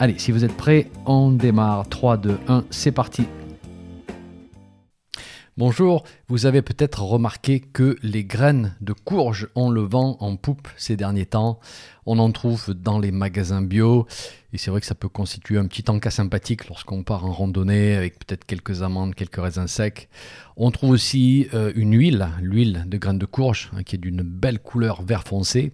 Allez, si vous êtes prêts, on démarre. 3, 2, 1, c'est parti. Bonjour, vous avez peut-être remarqué que les graines de courge ont le vent en poupe ces derniers temps. On en trouve dans les magasins bio et c'est vrai que ça peut constituer un petit encas sympathique lorsqu'on part en randonnée avec peut-être quelques amandes, quelques raisins secs. On trouve aussi euh, une huile, l'huile de graines de courge hein, qui est d'une belle couleur vert foncé.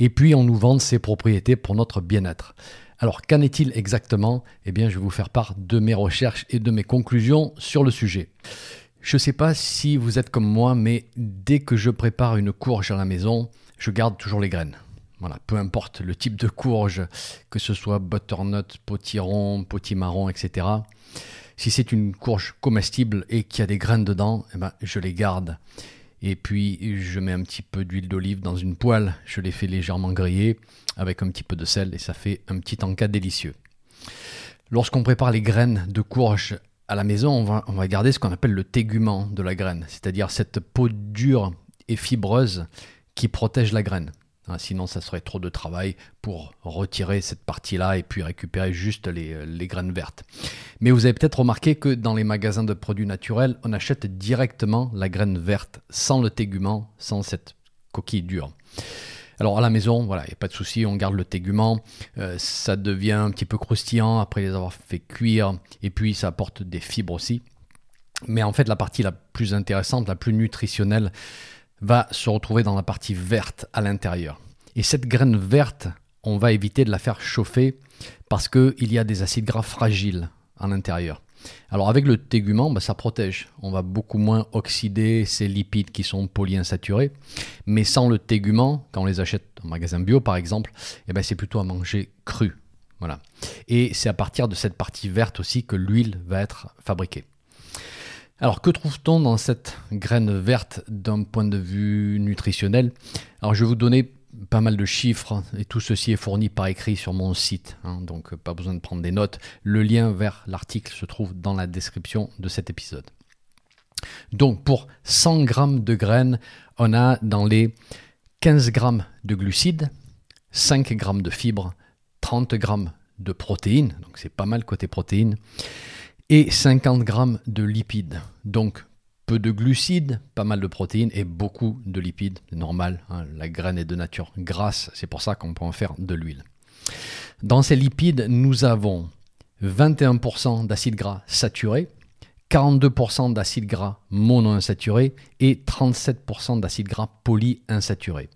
Et puis on nous vend ses propriétés pour notre bien-être. Alors qu'en est-il exactement? Eh bien je vais vous faire part de mes recherches et de mes conclusions sur le sujet. Je ne sais pas si vous êtes comme moi, mais dès que je prépare une courge à la maison, je garde toujours les graines. Voilà, peu importe le type de courge, que ce soit butternut, potiron, potimarron, etc. Si c'est une courge comestible et qu'il y a des graines dedans, eh ben, je les garde. Et puis je mets un petit peu d'huile d'olive dans une poêle, je les fais légèrement griller avec un petit peu de sel et ça fait un petit encas délicieux. Lorsqu'on prépare les graines de courge à la maison, on va, on va garder ce qu'on appelle le tégument de la graine, c'est-à-dire cette peau dure et fibreuse qui protège la graine. Hein, sinon, ça serait trop de travail pour retirer cette partie-là et puis récupérer juste les, les, graines vertes. Mais vous avez peut-être remarqué que dans les magasins de produits naturels, on achète directement la graine verte, sans le tégument, sans cette coquille dure. Alors à la maison, voilà, il n'y a pas de souci, on garde le tégument. Euh, ça devient un petit peu croustillant après les avoir fait cuire. Et puis ça apporte des fibres aussi. Mais en fait, la partie la plus intéressante, la plus nutritionnelle, va se retrouver dans la partie verte à l'intérieur. Et cette graine verte, on va éviter de la faire chauffer parce qu'il y a des acides gras fragiles à l'intérieur. Alors avec le tégument, bah, ça protège. On va beaucoup moins oxyder ces lipides qui sont polyinsaturés. Mais sans le tégument, quand on les achète en magasin bio par exemple, eh ben, c'est plutôt à manger cru. Voilà. Et c'est à partir de cette partie verte aussi que l'huile va être fabriquée. Alors que trouve-t-on dans cette graine verte d'un point de vue nutritionnel? Alors je vais vous donner pas mal de chiffres et tout ceci est fourni par écrit sur mon site, hein, donc pas besoin de prendre des notes. Le lien vers l'article se trouve dans la description de cet épisode. Donc pour 100 grammes de graines, on a dans les 15 grammes de glucides, 5 grammes de fibres, 30 grammes de protéines, donc c'est pas mal côté protéines, et 50 grammes de lipides. Donc peu de glucides, pas mal de protéines et beaucoup de lipides. C'est normal, hein. la graine est de nature grasse, c'est pour ça qu'on peut en faire de l'huile. Dans ces lipides, nous avons 21% d'acides gras saturés, 42% d'acides gras monoinsaturés et 37% d'acides gras polyinsaturés.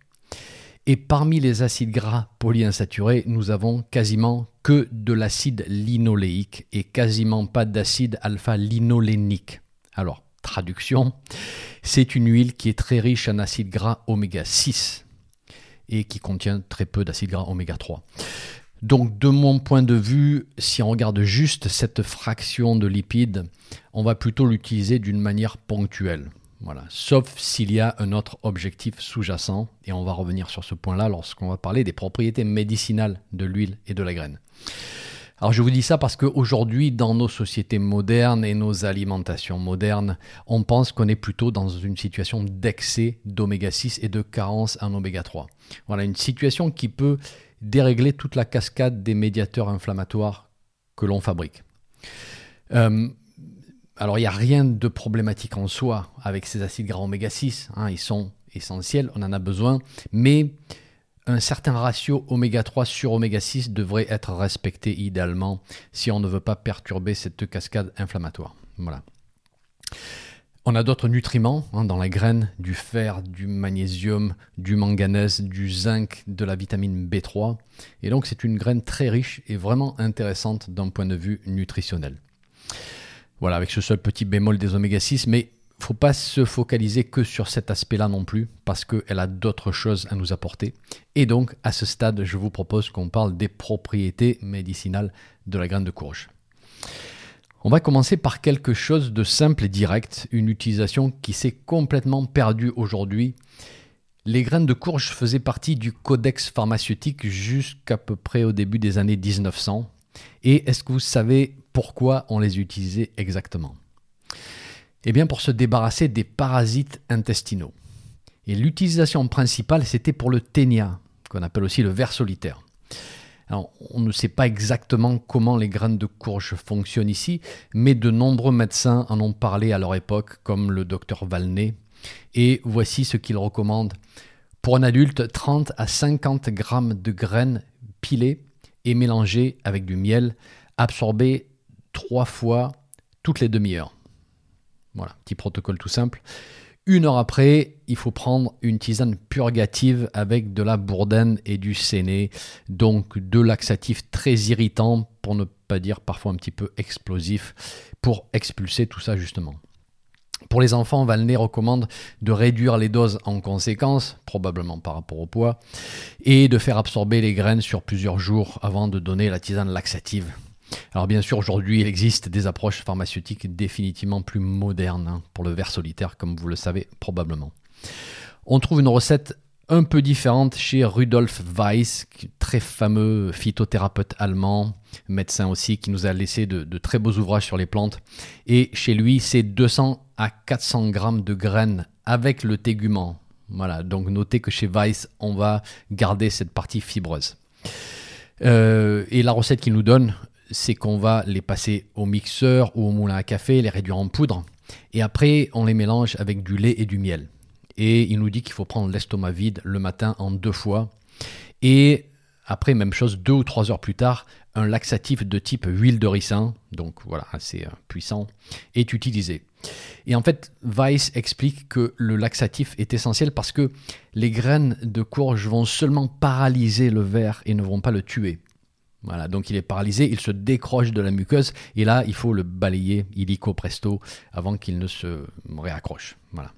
Et parmi les acides gras polyinsaturés, nous avons quasiment que de l'acide linoléique et quasiment pas d'acide alpha-linolénique. Alors, traduction, c'est une huile qui est très riche en acides gras oméga 6 et qui contient très peu d'acides gras oméga 3. Donc de mon point de vue, si on regarde juste cette fraction de lipides, on va plutôt l'utiliser d'une manière ponctuelle. Voilà, sauf s'il y a un autre objectif sous-jacent, et on va revenir sur ce point-là lorsqu'on va parler des propriétés médicinales de l'huile et de la graine. Alors je vous dis ça parce qu'aujourd'hui, dans nos sociétés modernes et nos alimentations modernes, on pense qu'on est plutôt dans une situation d'excès d'oméga 6 et de carence en oméga 3. Voilà, une situation qui peut dérégler toute la cascade des médiateurs inflammatoires que l'on fabrique. Euh, alors il n'y a rien de problématique en soi avec ces acides gras oméga 6, hein, ils sont essentiels, on en a besoin, mais un certain ratio oméga 3 sur oméga 6 devrait être respecté idéalement si on ne veut pas perturber cette cascade inflammatoire. Voilà. On a d'autres nutriments hein, dans la graine, du fer, du magnésium, du manganèse, du zinc, de la vitamine B3. Et donc c'est une graine très riche et vraiment intéressante d'un point de vue nutritionnel. Voilà, avec ce seul petit bémol des oméga 6, mais faut pas se focaliser que sur cet aspect-là non plus, parce qu'elle a d'autres choses à nous apporter. Et donc, à ce stade, je vous propose qu'on parle des propriétés médicinales de la graine de courge. On va commencer par quelque chose de simple et direct, une utilisation qui s'est complètement perdue aujourd'hui. Les graines de courge faisaient partie du codex pharmaceutique jusqu'à peu près au début des années 1900. Et est-ce que vous savez pourquoi on les utilisait exactement? Eh bien pour se débarrasser des parasites intestinaux. Et l'utilisation principale, c'était pour le ténia, qu'on appelle aussi le ver solitaire on ne sait pas exactement comment les graines de courge fonctionnent ici, mais de nombreux médecins en ont parlé à leur époque, comme le docteur Valnet. Et voici ce qu'il recommande. Pour un adulte, 30 à 50 grammes de graines pilées et mélangées avec du miel, absorbées trois fois toutes les demi-heures. Voilà, petit protocole tout simple. Une heure après, il faut prendre une tisane purgative avec de la bourdaine et du séné, donc deux laxatifs très irritants, pour ne pas dire parfois un petit peu explosifs, pour expulser tout ça justement. Pour les enfants, Valnet recommande de réduire les doses en conséquence, probablement par rapport au poids, et de faire absorber les graines sur plusieurs jours avant de donner la tisane laxative. Alors bien sûr, aujourd'hui, il existe des approches pharmaceutiques définitivement plus modernes hein, pour le ver solitaire, comme vous le savez probablement. On trouve une recette un peu différente chez Rudolf Weiss, très fameux phytothérapeute allemand, médecin aussi, qui nous a laissé de, très beaux ouvrages sur les plantes. Et chez lui, c'est 200 à 400 grammes de graines avec le tégument. Voilà, donc notez que chez Weiss, on va garder cette partie fibreuse. Euh, et la recette qu'il nous donne, c'est qu'on va les passer au mixeur ou au moulin à café, les réduire en poudre, et après on les mélange avec du lait et du miel. Et il nous dit qu'il faut prendre l'estomac vide le matin en deux fois. Et après, même chose, deux ou trois heures plus tard, un laxatif de type huile de ricin, donc voilà, assez euh, puissant, est utilisé. Et en fait, Weiss explique que le laxatif est essentiel parce que les graines de courge vont seulement paralyser le ver et ne vont pas le tuer. Voilà, donc il est paralysé, il se décroche de la muqueuse et là, il faut le balayer illico presto avant qu'il ne se réaccroche. Voilà.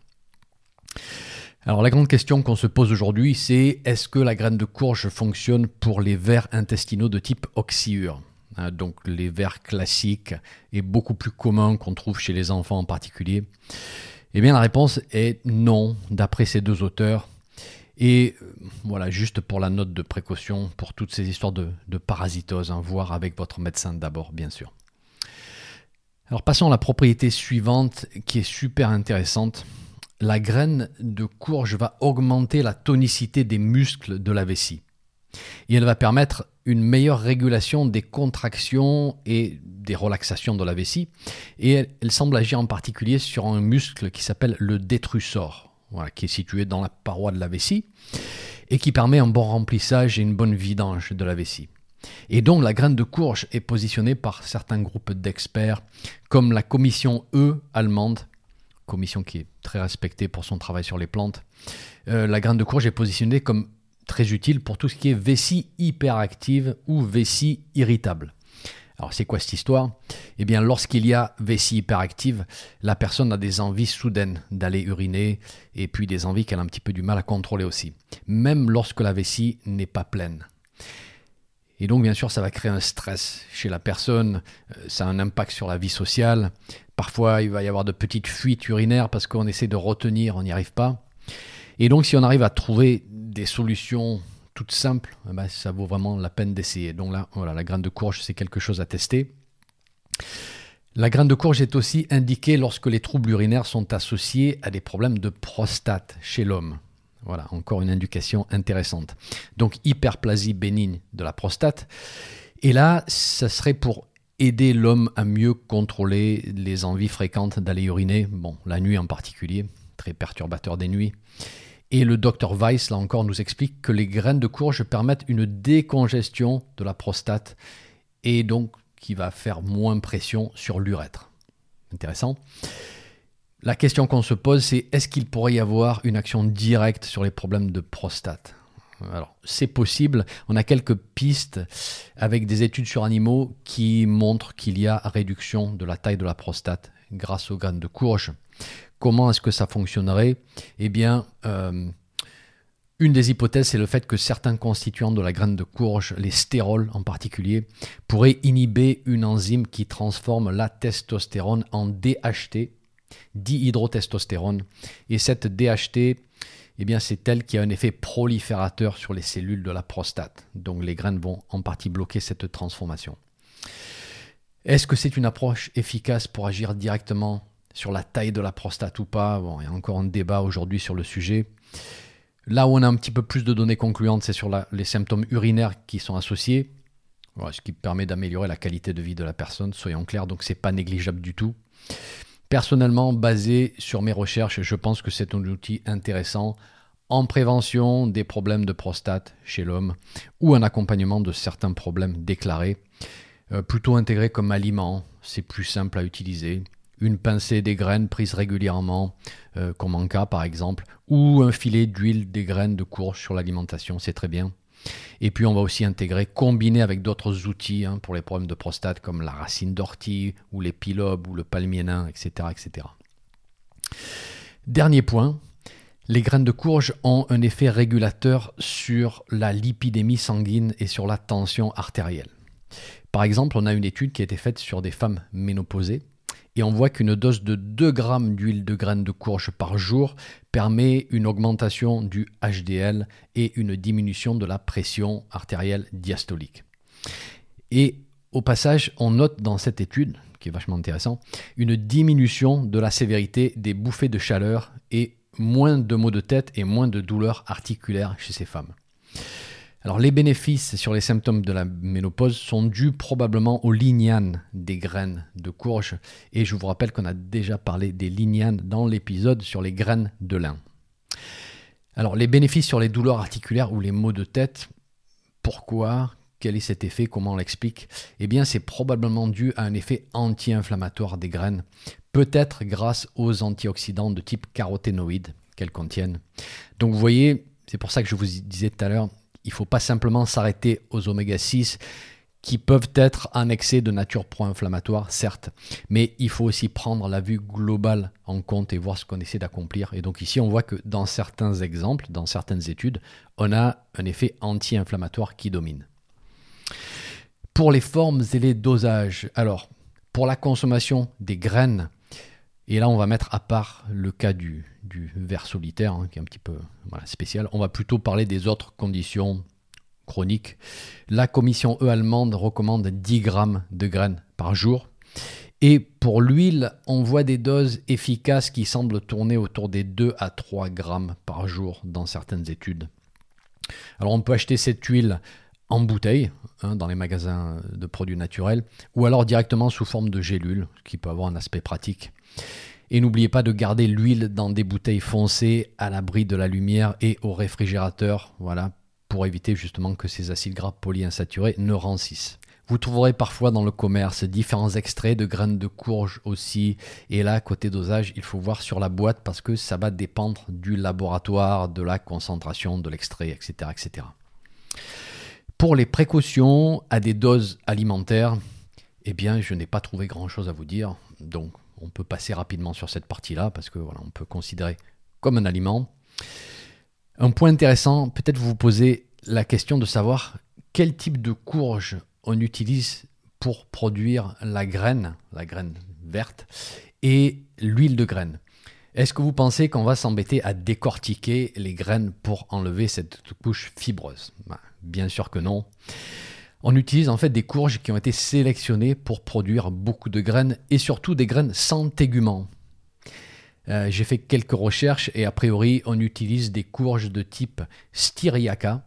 Alors la grande question qu'on se pose aujourd'hui, c'est est-ce que la graine de courge fonctionne pour les vers intestinaux de type oxyure? Hein, donc les vers classiques et beaucoup plus communs qu'on trouve chez les enfants en particulier Eh bien la réponse est non, d'après ces deux auteurs. Et euh, voilà, juste pour la note de précaution, pour toutes ces histoires de, parasitose, hein, voir avec votre médecin d'abord, bien sûr. Alors passons à la propriété suivante qui est super intéressante. La graine de courge va augmenter la tonicité des muscles de la vessie. Et elle va permettre une meilleure régulation des contractions et des relaxations de la vessie. Et elle, semble agir en particulier sur un muscle qui s'appelle le détrussor qui est situé dans la paroi de la vessie, et qui permet un bon remplissage et une bonne vidange de la vessie. Et donc la graine de courge est positionnée par certains groupes d'experts, comme la commission E allemande, commission qui est très respectée pour son travail sur les plantes. Euh, la graine de courge est positionnée comme très utile pour tout ce qui est vessie hyperactive ou vessie irritable. Alors c'est quoi cette histoire? Eh bien lorsqu'il y a vessie hyperactive, la personne a des envies soudaines d'aller uriner et puis des envies qu'elle a un petit peu du mal à contrôler aussi, même lorsque la vessie n'est pas pleine. Et donc bien sûr ça va créer un stress chez la personne, euh, ça a un impact sur la vie sociale, parfois il va y avoir de petites fuites urinaires parce qu'on essaie de retenir, on n'y arrive pas. Et donc si on arrive à trouver des solutions toute simple, eh ben, ça vaut vraiment la peine d'essayer. Donc là, voilà, la graine de courge, c'est quelque chose à tester. La graine de courge est aussi indiquée lorsque les troubles urinaires sont associés à des problèmes de prostate chez l'homme. Voilà, encore une indication intéressante. Donc hyperplasie bénigne de la prostate. Et là, ça serait pour aider l'homme à mieux contrôler les envies fréquentes d'aller uriner, bon, la nuit en particulier, très perturbateur des nuits. Et le docteur Weiss, là encore, nous explique que les graines de courge permettent une décongestion de la prostate et donc qui va faire moins pression sur l'urètre. Intéressant. La question qu'on se pose, c'est est-ce qu'il pourrait y avoir une action directe sur les problèmes de prostate? Alors, c'est possible. On a quelques pistes avec des études sur animaux qui montrent qu'il y a réduction de la taille de la prostate grâce aux graines de courge. Comment est-ce que ça fonctionnerait? Eh bien, euh, Une des hypothèses, c'est le fait que certains constituants de la graine de courge, les stérols en particulier, pourraient inhiber une enzyme qui transforme la testostérone en DHT, dihydrotestostérone. Et cette DHT, eh bien, c'est elle qui a un effet proliférateur sur les cellules de la prostate. Donc les graines vont en partie bloquer cette transformation. Est-ce que c'est une approche efficace pour agir directement sur la taille de la prostate ou pas? Bon, il y a encore un débat aujourd'hui sur le sujet. Là où on a un petit peu plus de données concluantes, c'est sur les symptômes urinaires qui sont associés, ce qui permet d'améliorer la qualité de vie de la personne, soyons clairs, donc c'est pas négligeable du tout. Personnellement, basé sur mes recherches, je pense que c'est un outil intéressant en prévention des problèmes de prostate chez l'homme ou en accompagnement de certains problèmes déclarés. Euh, plutôt intégré comme aliment, c'est plus simple à utiliser une pincée des graines prises régulièrement, euh, comme en cas par exemple, ou un filet d'huile des graines de courge sur l'alimentation, c'est très bien. Et puis on va aussi intégrer, combiner avec d'autres outils hein, pour les problèmes de prostate comme la racine d'ortie ou les pilobes ou le palmier nain, etc., etc. Dernier point, les graines de courge ont un effet régulateur sur la lipidémie sanguine et sur la tension artérielle. Par exemple, on a une étude qui a été faite sur des femmes ménopausées et on voit qu'une dose de 2 grammes d'huile de graines de courge par jour permet une augmentation du HDL et une diminution de la pression artérielle diastolique. Et au passage, on note dans cette étude, qui est vachement intéressant, une diminution de la sévérité des bouffées de chaleur et moins de maux de tête et moins de douleurs articulaires chez ces femmes. Alors les bénéfices sur les symptômes de la ménopause sont dus probablement aux lignanes des graines de courge. Et je vous rappelle qu'on a déjà parlé des lignanes dans l'épisode sur les graines de lin. Alors les bénéfices sur les douleurs articulaires ou les maux de tête, pourquoi? Quel est cet effet? Comment on l'explique? Eh bien, c'est probablement dû à un effet anti-inflammatoire des graines, peut-être grâce aux antioxydants de type caroténoïde qu'elles contiennent. Donc, vous voyez, c'est pour ça que je vous disais tout à l'heure, il ne faut pas simplement s'arrêter aux oméga 6 qui peuvent être en excès de nature pro-inflammatoire, certes, mais il faut aussi prendre la vue globale en compte et voir ce qu'on essaie d'accomplir. Et donc ici, on voit que dans certains exemples, dans certaines études, on a un effet anti-inflammatoire qui domine. Pour les formes et les dosages, alors, pour la consommation des graines, et là, on va mettre à part le cas du, du verre solitaire, hein, qui est un petit peu spécial. On va plutôt parler des autres conditions chroniques. La commission E allemande recommande 10 grammes de graines par jour. Et pour l'huile, on voit des doses efficaces qui semblent tourner autour des 2 à 3 grammes par jour dans certaines études. Alors on peut acheter cette huile en bouteille hein, dans les magasins de produits naturels ou alors directement sous forme de gélule, qui peut avoir un aspect pratique. Et n'oubliez pas de garder l'huile dans des bouteilles foncées à l'abri de la lumière et au réfrigérateur, voilà, pour éviter justement que ces acides gras polyinsaturés ne rancissent. Vous trouverez parfois dans le commerce différents extraits de graines de courge aussi. Et là, côté dosage, il faut voir sur la boîte parce que ça va dépendre du laboratoire, de la concentration de l'extrait, etc., etc. Pour les précautions à des doses alimentaires, eh bien, je n'ai pas trouvé grand-chose à vous dire. Donc, on peut passer rapidement sur cette partie-là parce que voilà, on peut considérer comme un aliment. Un point intéressant, peut-être vous vous posez la question de savoir quel type de courge on utilise pour produire la graine, la graine verte, et l'huile de graine. Est-ce que vous pensez qu'on va s'embêter à décortiquer les graines pour enlever cette couche fibreuse? Ben, Bien sûr que non. On utilise en fait des courges qui ont été sélectionnées pour produire beaucoup de graines et surtout des graines sans téguments. Euh, j'ai fait quelques recherches et a priori on utilise des courges de type Styriaca,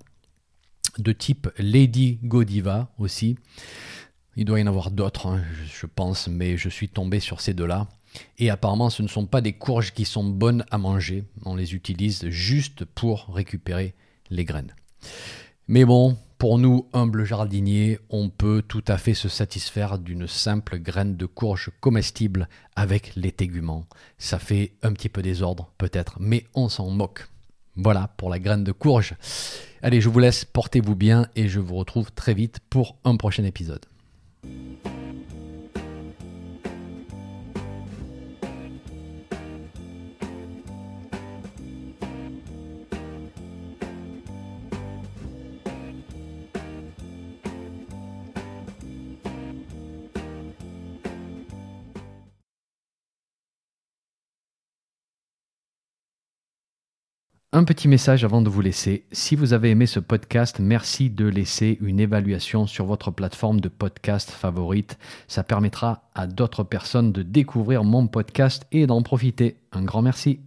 de type Lady Godiva aussi. Il doit y en avoir d'autres, hein, je pense, mais je suis tombé sur ces deux-là. Et apparemment, ce ne sont pas des courges qui sont bonnes à manger. On les utilise juste pour récupérer les graines. Mais bon, pour nous, humbles jardiniers, on peut tout à fait se satisfaire d'une simple graine de courge comestible avec les téguments. Ça fait un petit peu désordre, peut-être, mais on s'en moque. Voilà pour la graine de courge. Allez, je vous laisse, portez-vous bien et je vous retrouve très vite pour un prochain épisode. Un petit message avant de vous laisser. Si vous avez aimé ce podcast, merci de laisser une évaluation sur votre plateforme de podcast favorite. Ça permettra à d'autres personnes de découvrir mon podcast et d'en profiter. Un grand merci.